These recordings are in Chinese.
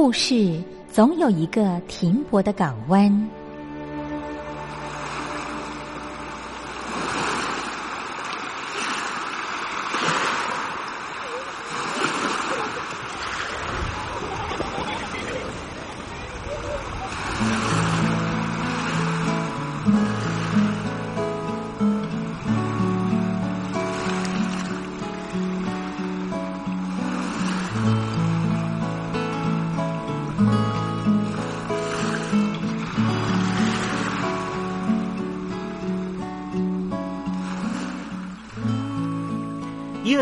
故事总有一个停泊的港湾。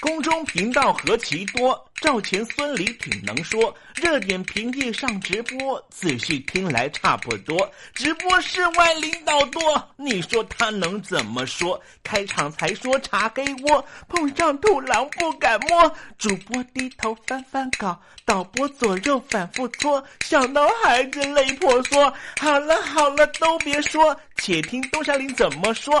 宫中频道何其多，赵钱孙李挺能说。热点平地上直播，仔细听来差不多。直播室外领导多，你说他能怎么说？开场才说茶黑窝，碰上土狼不敢摸。主播低头翻翻稿，导播左右反复搓，想到孩子泪婆娑。好了好了，都别说，且听东山林怎么说。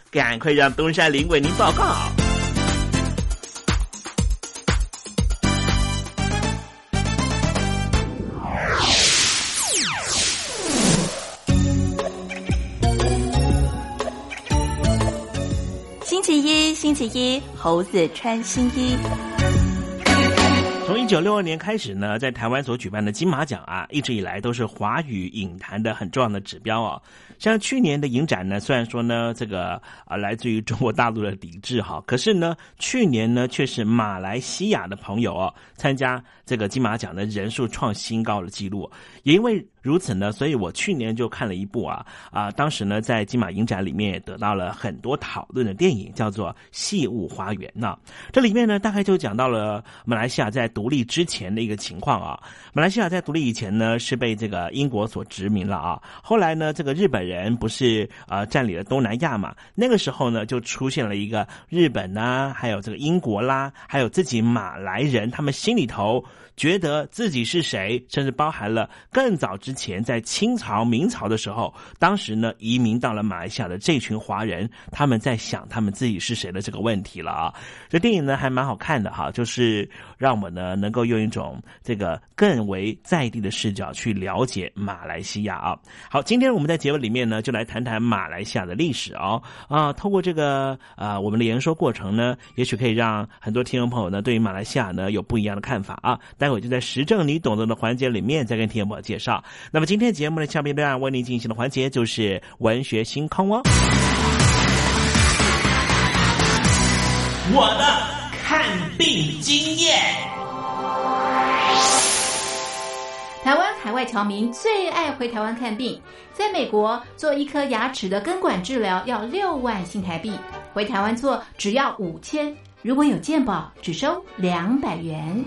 赶快让东山林为您报告。星期一，星期一，猴子穿新衣。从一九六二年开始呢，在台湾所举办的金马奖啊，一直以来都是华语影坛的很重要的指标哦。像去年的影展呢，虽然说呢，这个啊来自于中国大陆的抵制哈，可是呢，去年呢却是马来西亚的朋友哦参加这个金马奖的人数创新高的记录，也因为。如此呢，所以我去年就看了一部啊啊，当时呢在金马影展里面也得到了很多讨论的电影，叫做《戏雾花园》呢。这里面呢大概就讲到了马来西亚在独立之前的一个情况啊。马来西亚在独立以前呢是被这个英国所殖民了啊。后来呢这个日本人不是呃占领了东南亚嘛？那个时候呢就出现了一个日本呐，还有这个英国啦，还有自己马来人，他们心里头。觉得自己是谁，甚至包含了更早之前在清朝、明朝的时候，当时呢移民到了马来西亚的这群华人，他们在想他们自己是谁的这个问题了啊。这电影呢还蛮好看的哈，就是让我们呢能够用一种这个更为在地的视角去了解马来西亚啊。好，今天我们在节目里面呢就来谈谈马来西亚的历史哦啊，透过这个啊我们的言说过程呢，也许可以让很多听众朋友呢对于马来西亚呢有不一样的看法啊。待会就在实证你懂得的环节里面再跟听众朋友介绍。那么今天节目的下面段为您进行的环节就是文学星空哦。我的看病经验。台湾海外侨民最爱回台湾看病，在美国做一颗牙齿的根管治疗要六万新台币，回台湾做只要五千。如果有健保，只收两百元。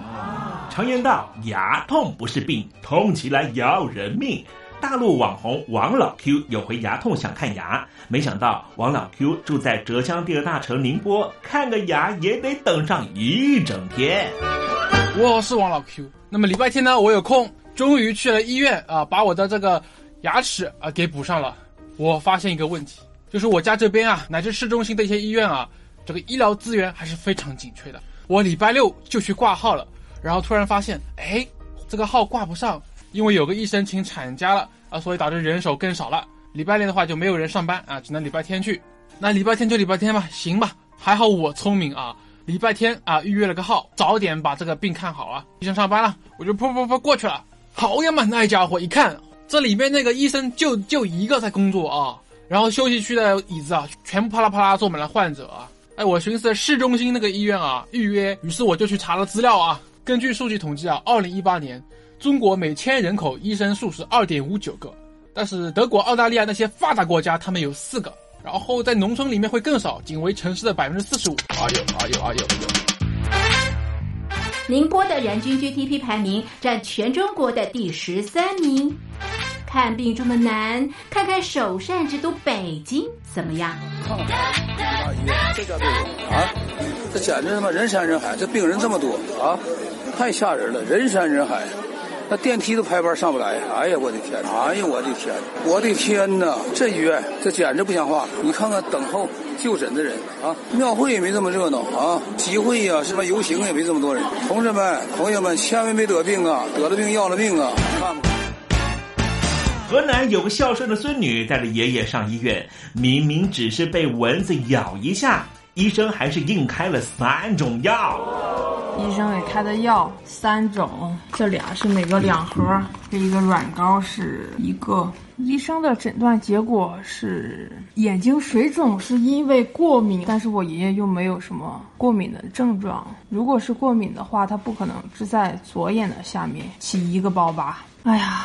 常言道，牙痛不是病，痛起来要人命。大陆网红王老 Q 有回牙痛想看牙，没想到王老 Q 住在浙江第二大城宁波，看个牙也得等上一整天。我是王老 Q，那么礼拜天呢，我有空，终于去了医院啊，把我的这个牙齿啊给补上了。我发现一个问题，就是我家这边啊，乃至市中心的一些医院啊。这个医疗资源还是非常紧缺的。我礼拜六就去挂号了，然后突然发现，哎，这个号挂不上，因为有个医生请产假了啊，所以导致人手更少了。礼拜六的话就没有人上班啊，只能礼拜天去。那礼拜天就礼拜天吧，行吧。还好我聪明啊，礼拜天啊预约了个号，早点把这个病看好啊。医生上班了，我就噗噗噗过去了。好呀嘛，那家伙一看，这里面那个医生就就一个在工作啊，然后休息区的椅子啊，全部啪啦啪啦坐满了患者啊。哎，我寻思市中心那个医院啊，预约，于是我就去查了资料啊。根据数据统计啊，二零一八年中国每千人口医生数是二点五九个，但是德国、澳大利亚那些发达国家他们有四个，然后在农村里面会更少，仅为城市的百分之四十五。哎呦哎呦哎呦！宁波的人均 GDP 排名占全中国的第十三名。看病这么难，看看首善之都北京怎么样？这家病啊，这简直他妈人山人海，这病人这么多啊，太吓人了，人山人海，那电梯都排班上不来。哎呀，我的天！哎呀，我的天！我的天哪！这医院这简直不像话。你看看等候就诊的人啊，庙会也没这么热闹啊，集会呀，什么游行也没这么多人。同志们、朋友们，千万别得病啊，得了病要了命啊！看吧。河南有个孝顺的孙女带着爷爷上医院，明明只是被蚊子咬一下，医生还是硬开了三种药。医生给开的药三种，这俩是每个两盒，这一个软膏是一个。医生的诊断结果是眼睛水肿，是因为过敏，但是我爷爷又没有什么过敏的症状。如果是过敏的话，他不可能只在左眼的下面起一个包吧。哎呀。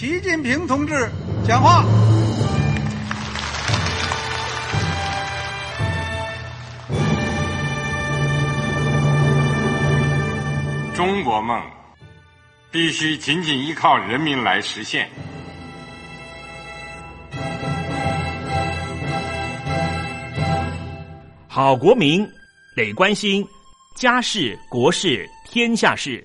习近平同志讲话。中国梦必须紧紧依靠人民来实现。好国民得关心家事、国事、天下事。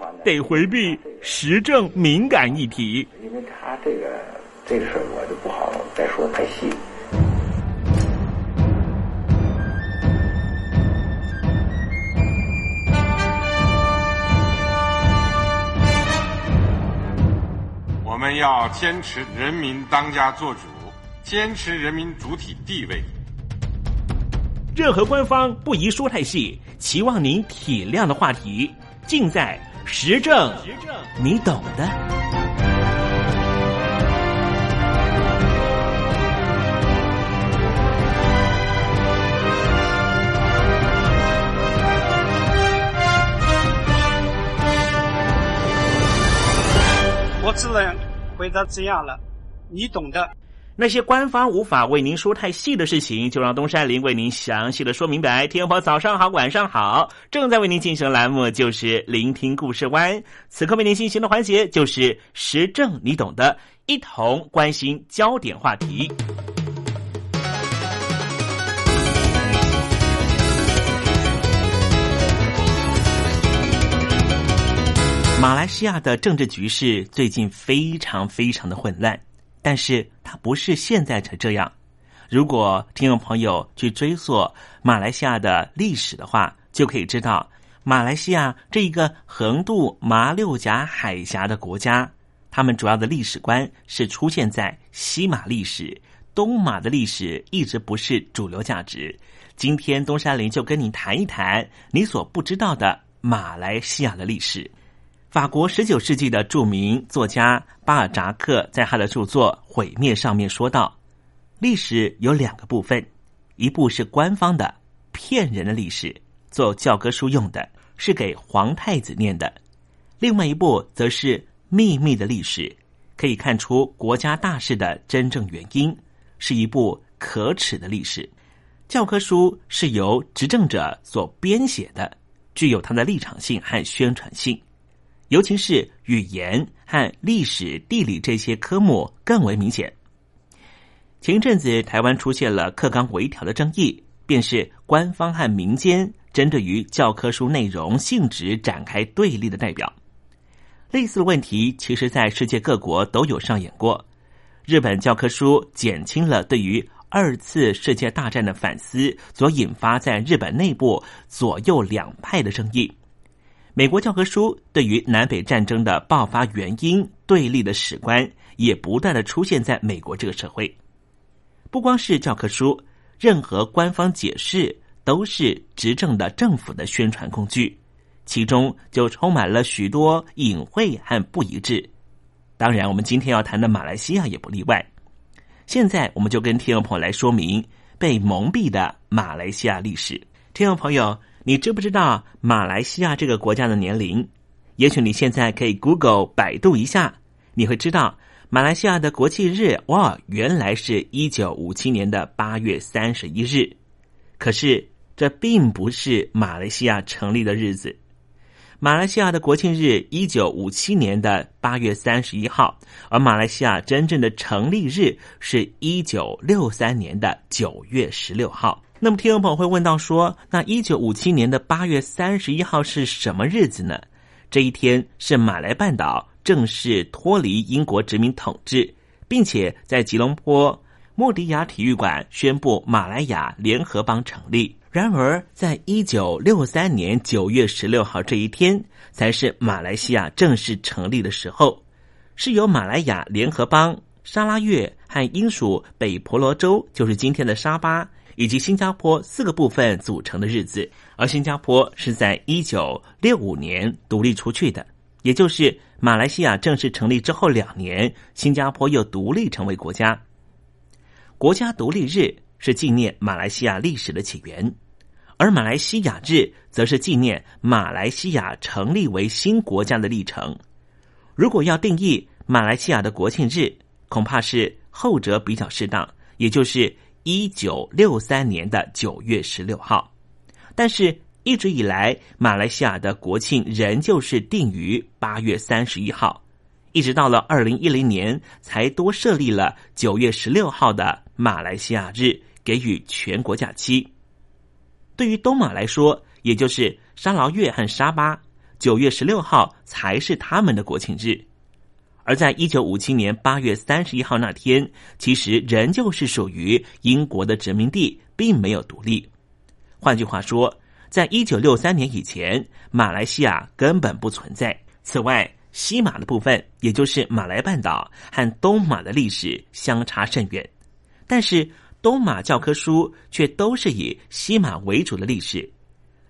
得回避时政敏感议题，因为他这个这个事儿我就不好再说太细。我们要坚持人民当家作主，坚持人民主体地位。任何官方不宜说太细，期望您体谅的话题，尽在时政，你懂的。我只能回答这样了，你懂的。那些官方无法为您说太细的事情，就让东山林为您详细的说明白。天婆早上好，晚上好，正在为您进行的栏目就是聆听故事湾。此刻为您进行的环节就是时政，你懂的，一同关心焦点话题。马来西亚的政治局势最近非常非常的混乱。但是它不是现在才这样。如果听众朋友去追溯马来西亚的历史的话，就可以知道，马来西亚这一个横渡马六甲海峡的国家，他们主要的历史观是出现在西马历史，东马的历史一直不是主流价值。今天东山林就跟你谈一谈你所不知道的马来西亚的历史。法国十九世纪的著名作家巴尔扎克在他的著作《毁灭》上面说道：“历史有两个部分，一部是官方的骗人的历史，做教科书用的，是给皇太子念的；另外一部则是秘密的历史，可以看出国家大事的真正原因，是一部可耻的历史。教科书是由执政者所编写的，具有它的立场性和宣传性。”尤其是语言和历史、地理这些科目更为明显。前一阵子，台湾出现了课纲微调的争议，便是官方和民间针对于教科书内容性质展开对立的代表。类似的问题，其实在世界各国都有上演过。日本教科书减轻了对于二次世界大战的反思，所引发在日本内部左右两派的争议。美国教科书对于南北战争的爆发原因对立的史观，也不断的出现在美国这个社会。不光是教科书，任何官方解释都是执政的政府的宣传工具，其中就充满了许多隐晦和不一致。当然，我们今天要谈的马来西亚也不例外。现在，我们就跟听众朋友来说明被蒙蔽的马来西亚历史。听众朋友。你知不知道马来西亚这个国家的年龄？也许你现在可以 Google 百度一下，你会知道马来西亚的国庆日哇，原来是一九五七年的八月三十一日。可是这并不是马来西亚成立的日子。马来西亚的国庆日一九五七年的八月三十一号，而马来西亚真正的成立日是一九六三年的九月十六号。那么，听众朋友会问到说，那一九五七年的八月三十一号是什么日子呢？这一天是马来半岛正式脱离英国殖民统治，并且在吉隆坡莫迪亚体育馆宣布马来亚联合邦成立。然而，在一九六三年九月十六号这一天，才是马来西亚正式成立的时候，是由马来亚联合邦、沙拉越和英属北婆罗洲，就是今天的沙巴。以及新加坡四个部分组成的日子，而新加坡是在一九六五年独立出去的，也就是马来西亚正式成立之后两年，新加坡又独立成为国家。国家独立日是纪念马来西亚历史的起源，而马来西亚日则是纪念马来西亚成立为新国家的历程。如果要定义马来西亚的国庆日，恐怕是后者比较适当，也就是。一九六三年的九月十六号，但是一直以来，马来西亚的国庆仍旧是定于八月三十一号，一直到了二零一零年才多设立了九月十六号的马来西亚日，给予全国假期。对于东马来说，也就是沙劳越和沙巴，九月十六号才是他们的国庆日。而在一九五七年八月三十一号那天，其实仍旧是属于英国的殖民地，并没有独立。换句话说，在一九六三年以前，马来西亚根本不存在。此外，西马的部分，也就是马来半岛和东马的历史相差甚远，但是东马教科书却都是以西马为主的历史。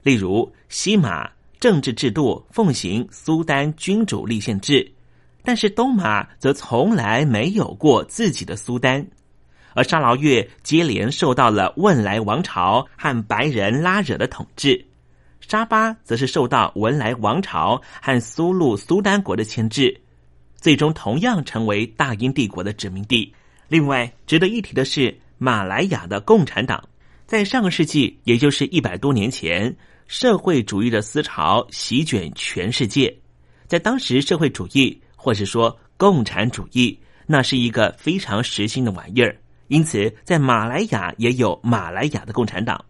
例如，西马政治制度奉行苏丹君主立宪制。但是东马则从来没有过自己的苏丹，而沙劳越接连受到了汶莱王朝和白人拉惹的统治，沙巴则是受到文莱王朝和苏禄苏丹国的牵制，最终同样成为大英帝国的殖民地。另外，值得一提的是，马来亚的共产党在上个世纪，也就是一百多年前，社会主义的思潮席卷全世界。在当时，社会主义或是说共产主义，那是一个非常时兴的玩意儿。因此，在马来亚也有马来亚的共产党。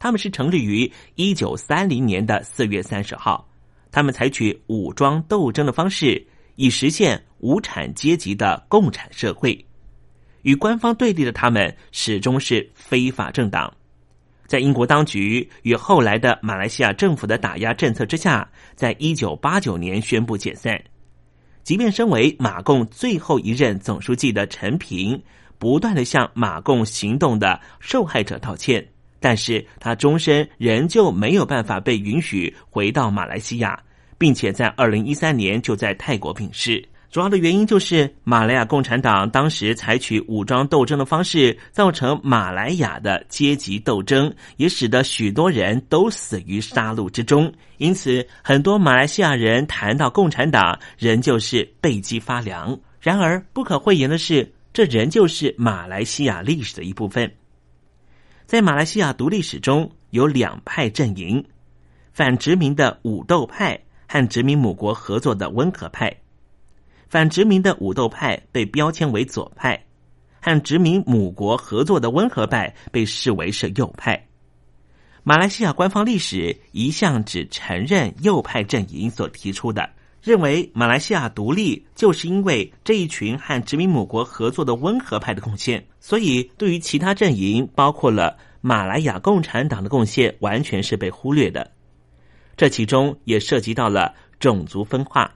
他们是成立于一九三零年的四月三十号。他们采取武装斗争的方式，以实现无产阶级的共产社会。与官方对立的他们始终是非法政党，在英国当局与后来的马来西亚政府的打压政策之下，在一九八九年宣布解散。即便身为马共最后一任总书记的陈平，不断的向马共行动的受害者道歉，但是他终身仍旧没有办法被允许回到马来西亚，并且在二零一三年就在泰国病逝。主要的原因就是马来亚共产党当时采取武装斗争的方式，造成马来亚的阶级斗争，也使得许多人都死于杀戮之中。因此，很多马来西亚人谈到共产党，仍旧是背脊发凉。然而，不可讳言的是，这仍旧是马来西亚历史的一部分。在马来西亚独立史中有两派阵营：反殖民的武斗派和殖民母国合作的温和派。反殖民的武斗派被标签为左派，和殖民母国合作的温和派被视为是右派。马来西亚官方历史一向只承认右派阵营所提出的，认为马来西亚独立就是因为这一群和殖民母国合作的温和派的贡献，所以对于其他阵营，包括了马来亚共产党的贡献，完全是被忽略的。这其中也涉及到了种族分化。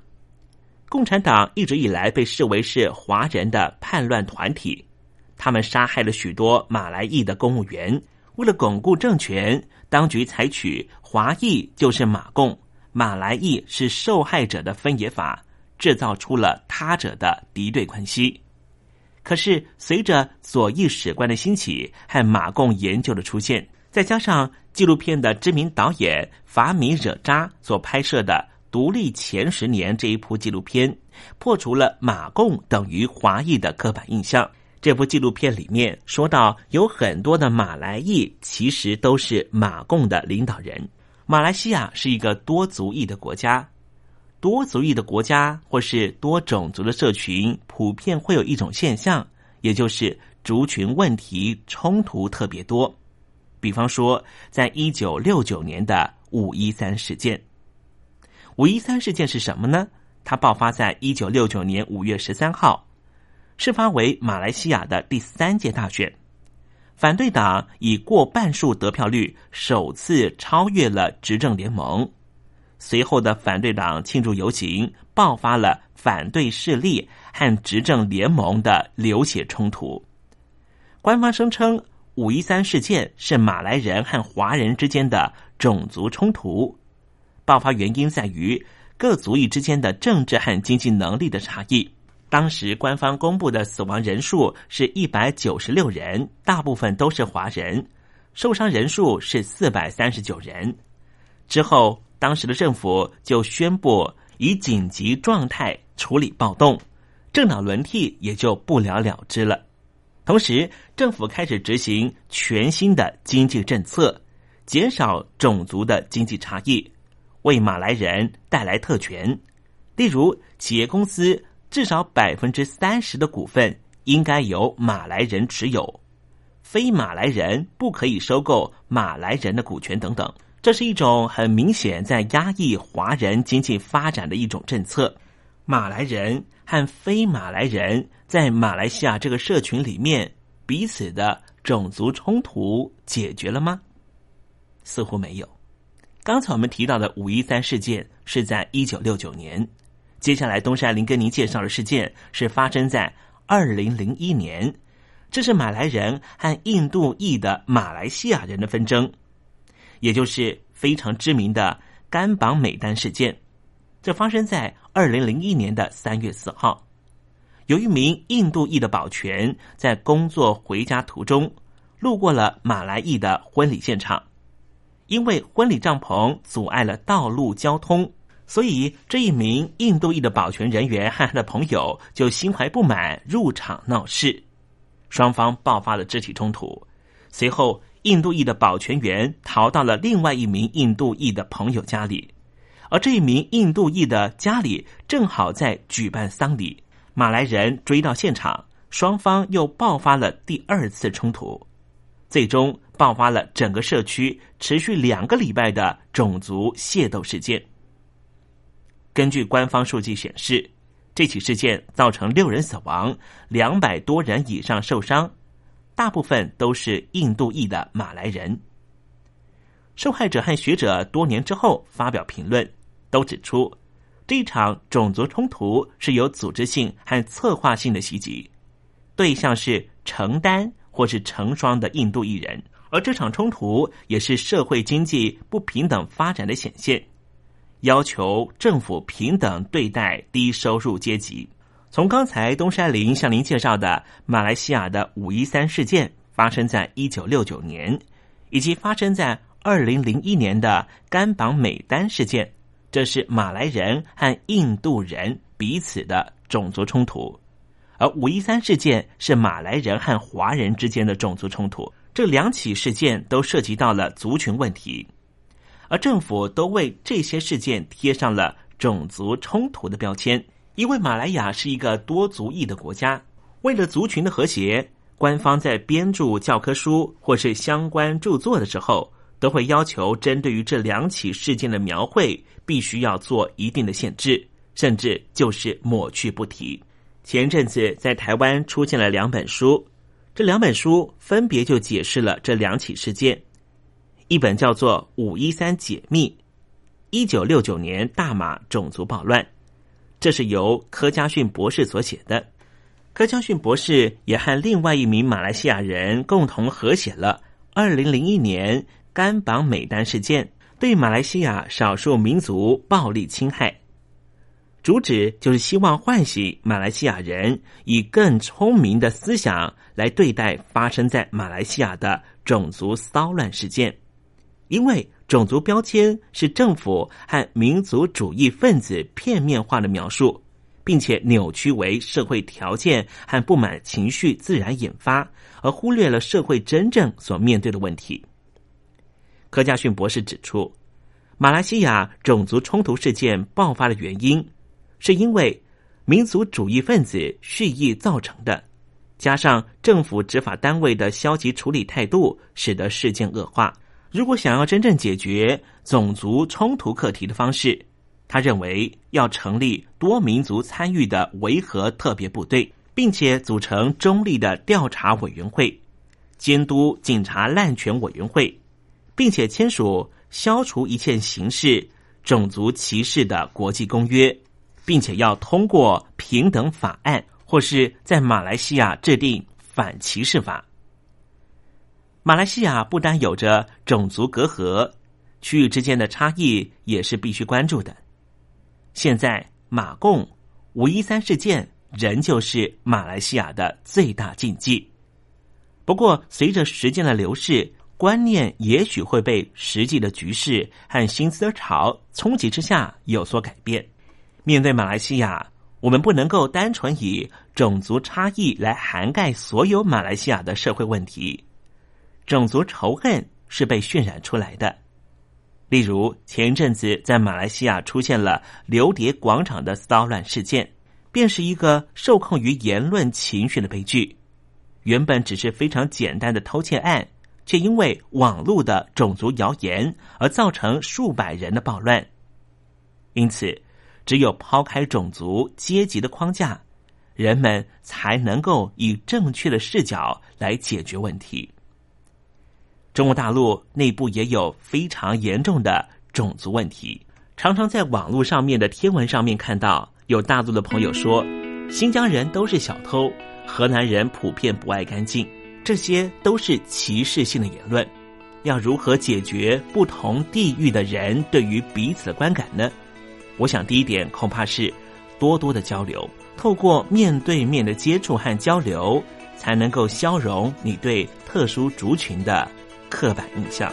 共产党一直以来被视为是华人的叛乱团体，他们杀害了许多马来裔的公务员。为了巩固政权，当局采取华裔就是马共，马来裔是受害者的分野法，制造出了他者的敌对关系。可是，随着左翼史观的兴起和马共研究的出现，再加上纪录片的知名导演法米惹扎所拍摄的。独立前十年这一部纪录片破除了马共等于华裔的刻板印象。这部纪录片里面说到，有很多的马来裔其实都是马共的领导人。马来西亚是一个多族裔的国家，多族裔的国家或是多种族的社群，普遍会有一种现象，也就是族群问题冲突特别多。比方说，在一九六九年的五一三事件。五一三事件是什么呢？它爆发在一九六九年五月十三号，事发为马来西亚的第三届大选，反对党以过半数得票率首次超越了执政联盟。随后的反对党庆祝游行爆发了反对势力和执政联盟的流血冲突。官方声称五一三事件是马来人和华人之间的种族冲突。爆发原因在于各族裔之间的政治和经济能力的差异。当时官方公布的死亡人数是一百九十六人，大部分都是华人，受伤人数是四百三十九人。之后，当时的政府就宣布以紧急状态处理暴动，政党轮替也就不了了之了。同时，政府开始执行全新的经济政策，减少种族的经济差异。为马来人带来特权，例如企业公司至少百分之三十的股份应该由马来人持有，非马来人不可以收购马来人的股权等等。这是一种很明显在压抑华人经济发展的一种政策。马来人和非马来人在马来西亚这个社群里面彼此的种族冲突解决了吗？似乎没有。刚才我们提到的五一三事件是在一九六九年，接下来东山林跟您介绍的事件是发生在二零零一年，这是马来人和印度裔的马来西亚人的纷争，也就是非常知名的甘榜美丹事件。这发生在二零零一年的三月四号，有一名印度裔的保全在工作回家途中，路过了马来裔的婚礼现场。因为婚礼帐篷阻碍了道路交通，所以这一名印度裔的保全人员和他的朋友就心怀不满入场闹事。双方爆发了肢体冲突。随后，印度裔的保全员逃到了另外一名印度裔的朋友家里，而这一名印度裔的家里正好在举办丧礼。马来人追到现场，双方又爆发了第二次冲突，最终爆发了整个社区持续两个礼拜的种族械斗事件。根据官方数据显示，这起事件造成六人死亡，两百多人以上受伤。大部分都是印度裔的马来人。受害者和学者多年之后发表评论，都指出这场种族冲突是有组织性和策划性的袭击，对象是成单或是成双的印度裔人，而这场冲突也是社会经济不平等发展的显现，要求政府平等对待低收入阶级。从刚才东山林向您介绍的马来西亚的五一三事件，发生在一九六九年，以及发生在二零零一年的甘榜美丹事件，这是马来人和印度人彼此的种族冲突；而五一三事件是马来人和华人之间的种族冲突。这两起事件都涉及到了族群问题，而政府都为这些事件贴上了种族冲突的标签。因为马来亚是一个多族裔的国家，为了族群的和谐，官方在编著教科书或是相关著作的时候，都会要求针对于这两起事件的描绘，必须要做一定的限制，甚至就是抹去不提。前阵子在台湾出现了两本书，这两本书分别就解释了这两起事件，一本叫做《五一三解密》，一九六九年大马种族暴乱。这是由柯家逊博士所写的。柯家逊博士也和另外一名马来西亚人共同合写了二零零一年甘榜美丹事件对马来西亚少数民族暴力侵害，主旨就是希望唤醒马来西亚人以更聪明的思想来对待发生在马来西亚的种族骚乱事件，因为。种族标签是政府和民族主义分子片面化的描述，并且扭曲为社会条件和不满情绪自然引发，而忽略了社会真正所面对的问题。柯家逊博士指出，马来西亚种族冲突事件爆发的原因，是因为民族主义分子蓄意造成的，加上政府执法单位的消极处理态度，使得事件恶化。如果想要真正解决种族冲突课题的方式，他认为要成立多民族参与的维和特别部队，并且组成中立的调查委员会，监督警察滥权委员会，并且签署消除一切形式种族歧视的国际公约，并且要通过平等法案，或是在马来西亚制定反歧视法。马来西亚不单有着种族隔阂，区域之间的差异也是必须关注的。现在马共五一三事件仍旧是马来西亚的最大禁忌。不过，随着时间的流逝，观念也许会被实际的局势和新思潮冲击之下有所改变。面对马来西亚，我们不能够单纯以种族差异来涵盖所有马来西亚的社会问题。种族仇恨是被渲染出来的，例如前一阵子在马来西亚出现了刘蝶广场的骚乱事件，便是一个受控于言论情绪的悲剧。原本只是非常简单的偷窃案，却因为网络的种族谣言而造成数百人的暴乱。因此，只有抛开种族阶级的框架，人们才能够以正确的视角来解决问题。中国大陆内部也有非常严重的种族问题，常常在网络上面的天文上面看到有大陆的朋友说，新疆人都是小偷，河南人普遍不爱干净，这些都是歧视性的言论。要如何解决不同地域的人对于彼此的观感呢？我想第一点恐怕是多多的交流，透过面对面的接触和交流，才能够消融你对特殊族群的。刻板印象。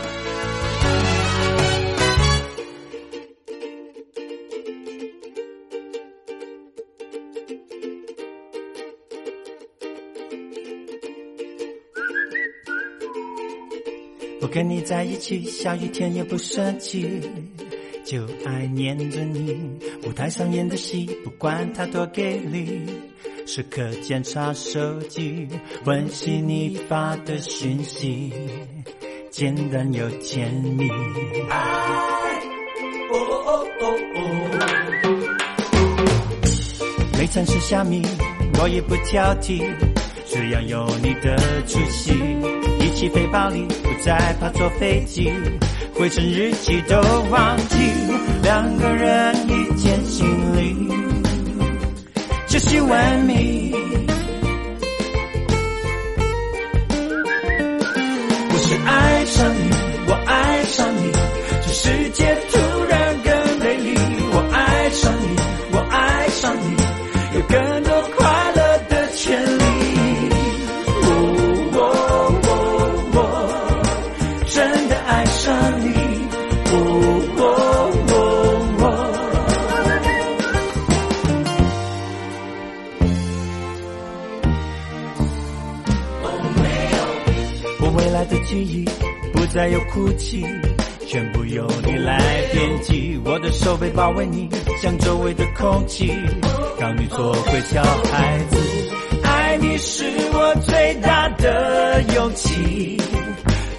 跟你在一起，下雨天也不生气，就爱黏着你。舞台上演的戏，不管它多给力，时刻检查手机，温习你发的讯息，简单又甜蜜。爱，哦哦哦哦，每餐吃虾米，我也不挑剔，只要有你的出席。起飞巴黎，不再怕坐飞机，回程日记都忘记，两个人一见心里就喜欢你。我是爱上你，我爱上你，这世界的记忆不再有哭泣，全部由你来编辑。我的手背包围你，像周围的空气，让你做回小孩子。爱你是我最大的勇气。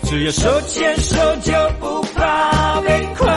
只要手牵手就不怕被困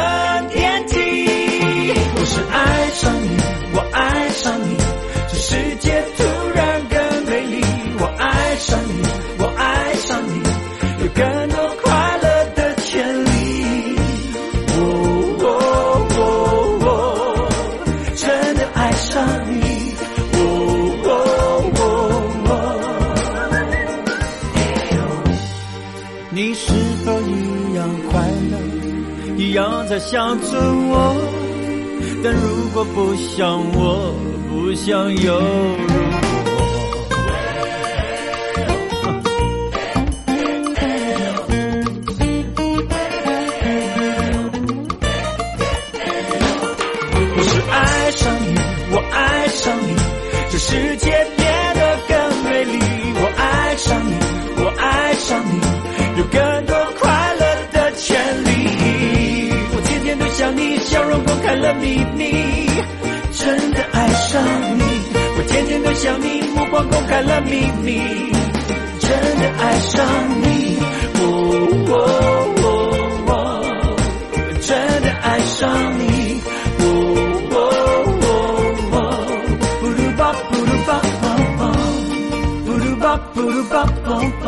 想着我？但如果不想我，不想有了秘密，真的爱上你。我天天都想你，目光公开了秘密，真的爱上你。哦哦哦哦，真的爱上你。哦哦哦哦，布鲁巴布鲁巴邦邦，布鲁巴布鲁巴邦邦，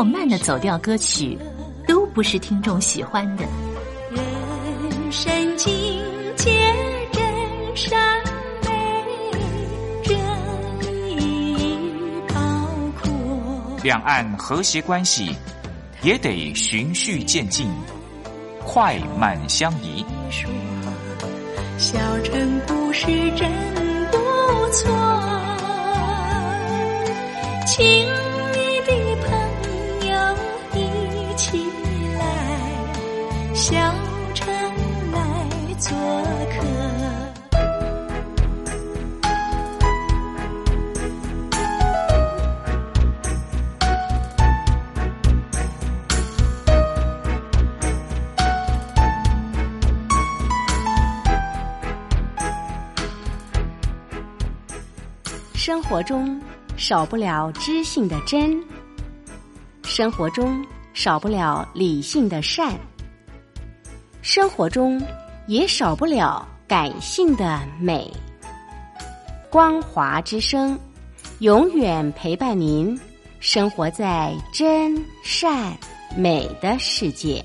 或慢的走调歌曲，都不是听众喜欢的。人生境界真善美，这一包括。两岸和谐关系也得循序渐进，快慢相宜。小城故事真不错，亲小城来，做客。生活中少不了知性的真，生活中少不了理性的善，生活中也少不了感性的美。光华之声，永远陪伴您，生活在真善美的世界。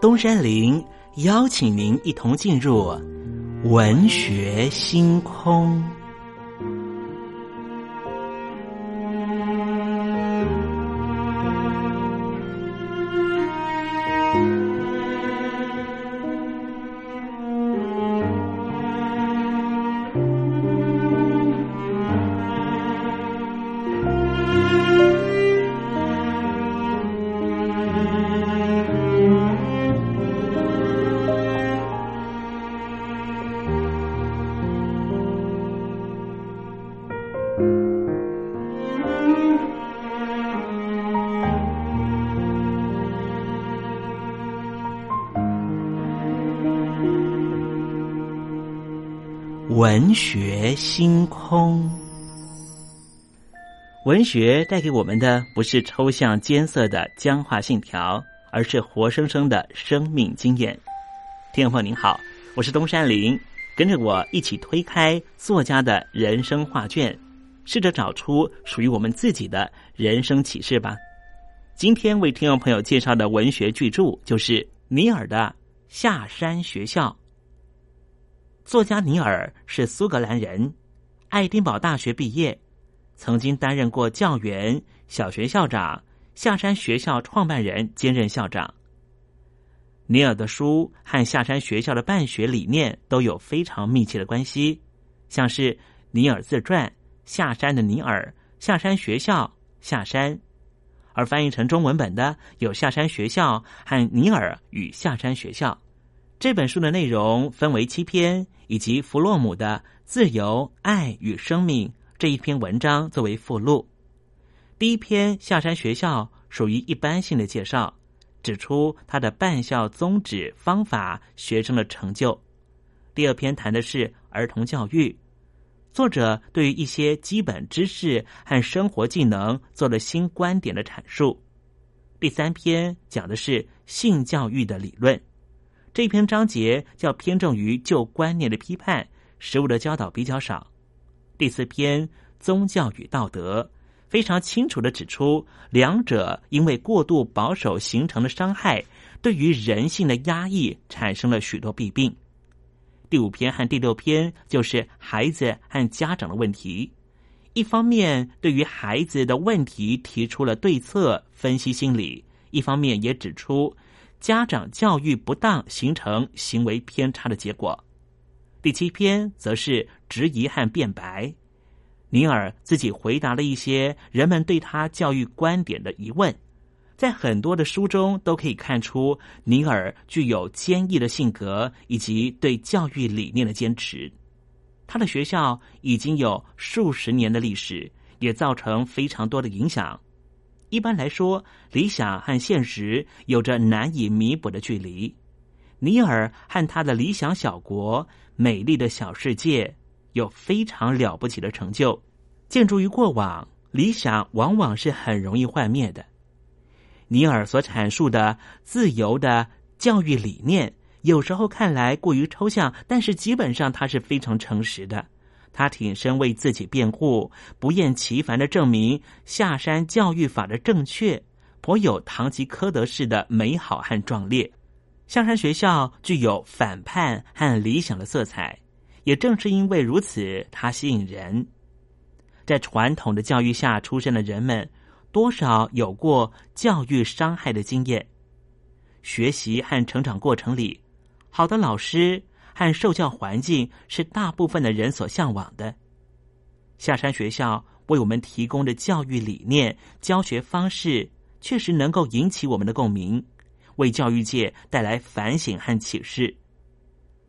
东山林邀请您一同进入文学星空。文学星空，文学带给我们的不是抽象艰涩的僵化信条，而是活生生的生命经验。听众朋友您好，我是东山林，跟着我一起推开作家的人生画卷，试着找出属于我们自己的人生启示吧。今天为听众朋友介绍的文学巨著就是尼尔的《下山学校》。作家尼尔是苏格兰人，爱丁堡大学毕业，曾经担任过教员、小学校长、下山学校创办人兼任校长。尼尔的书和下山学校的办学理念都有非常密切的关系，像是《尼尔自传》《下山的尼尔》《下山学校》《下山》，而翻译成中文本的有《下山学校》和《尼尔与下山学校》。这本书的内容分为七篇，以及弗洛姆的《自由、爱与生命》这一篇文章作为附录。第一篇《下山学校》属于一般性的介绍，指出他的办校宗旨、方法、学生的成就。第二篇谈的是儿童教育，作者对于一些基本知识和生活技能做了新观点的阐述。第三篇讲的是性教育的理论。这篇章节较偏重于旧观念的批判，实物的教导比较少。第四篇宗教与道德非常清楚的指出，两者因为过度保守形成的伤害，对于人性的压抑产生了许多弊病。第五篇和第六篇就是孩子和家长的问题，一方面对于孩子的问题提出了对策分析心理，一方面也指出。家长教育不当形成行为偏差的结果。第七篇则是质疑和辩白，尼尔自己回答了一些人们对他教育观点的疑问。在很多的书中都可以看出尼尔具有坚毅的性格以及对教育理念的坚持。他的学校已经有数十年的历史，也造成非常多的影响。一般来说，理想和现实有着难以弥补的距离。尼尔和他的理想小国、美丽的小世界有非常了不起的成就，建筑于过往，理想往往是很容易幻灭的。尼尔所阐述的自由的教育理念，有时候看来过于抽象，但是基本上他是非常诚实的。他挺身为自己辩护，不厌其烦的证明下山教育法的正确，颇有堂吉诃德式的美好和壮烈。下山学校具有反叛和理想的色彩，也正是因为如此，它吸引人。在传统的教育下出生的人们，多少有过教育伤害的经验。学习和成长过程里，好的老师。和受教环境是大部分的人所向往的。下山学校为我们提供的教育理念、教学方式，确实能够引起我们的共鸣，为教育界带来反省和启示。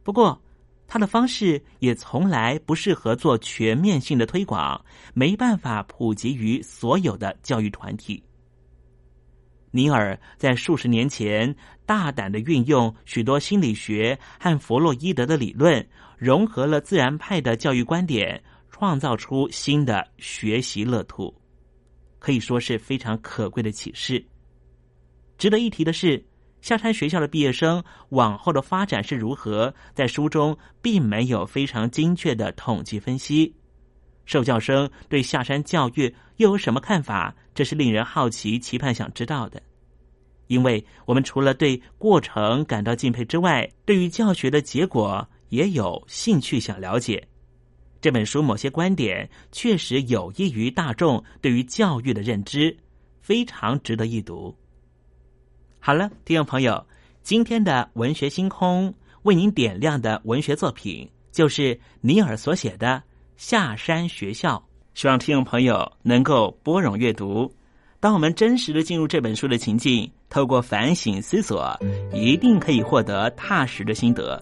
不过，他的方式也从来不适合做全面性的推广，没办法普及于所有的教育团体。尼尔在数十年前大胆的运用许多心理学和弗洛伊德的理论，融合了自然派的教育观点，创造出新的学习乐土，可以说是非常可贵的启示。值得一提的是，下山学校的毕业生往后的发展是如何，在书中并没有非常精确的统计分析。受教生对下山教育又有什么看法？这是令人好奇、期盼想知道的。因为我们除了对过程感到敬佩之外，对于教学的结果也有兴趣想了解。这本书某些观点确实有益于大众对于教育的认知，非常值得一读。好了，听众朋友，今天的文学星空为您点亮的文学作品就是尼尔所写的。下山学校，希望听众朋友能够拨冗阅读。当我们真实的进入这本书的情境，透过反省思索，一定可以获得踏实的心得。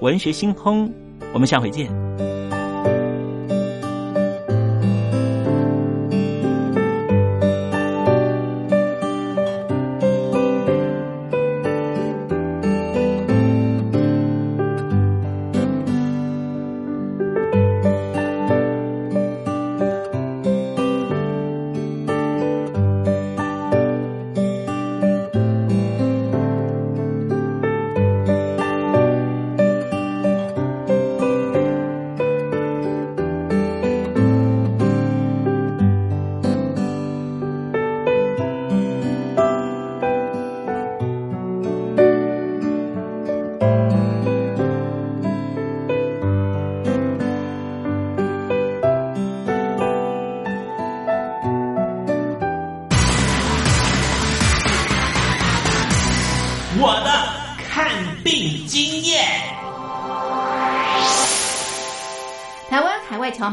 文学星空，我们下回见。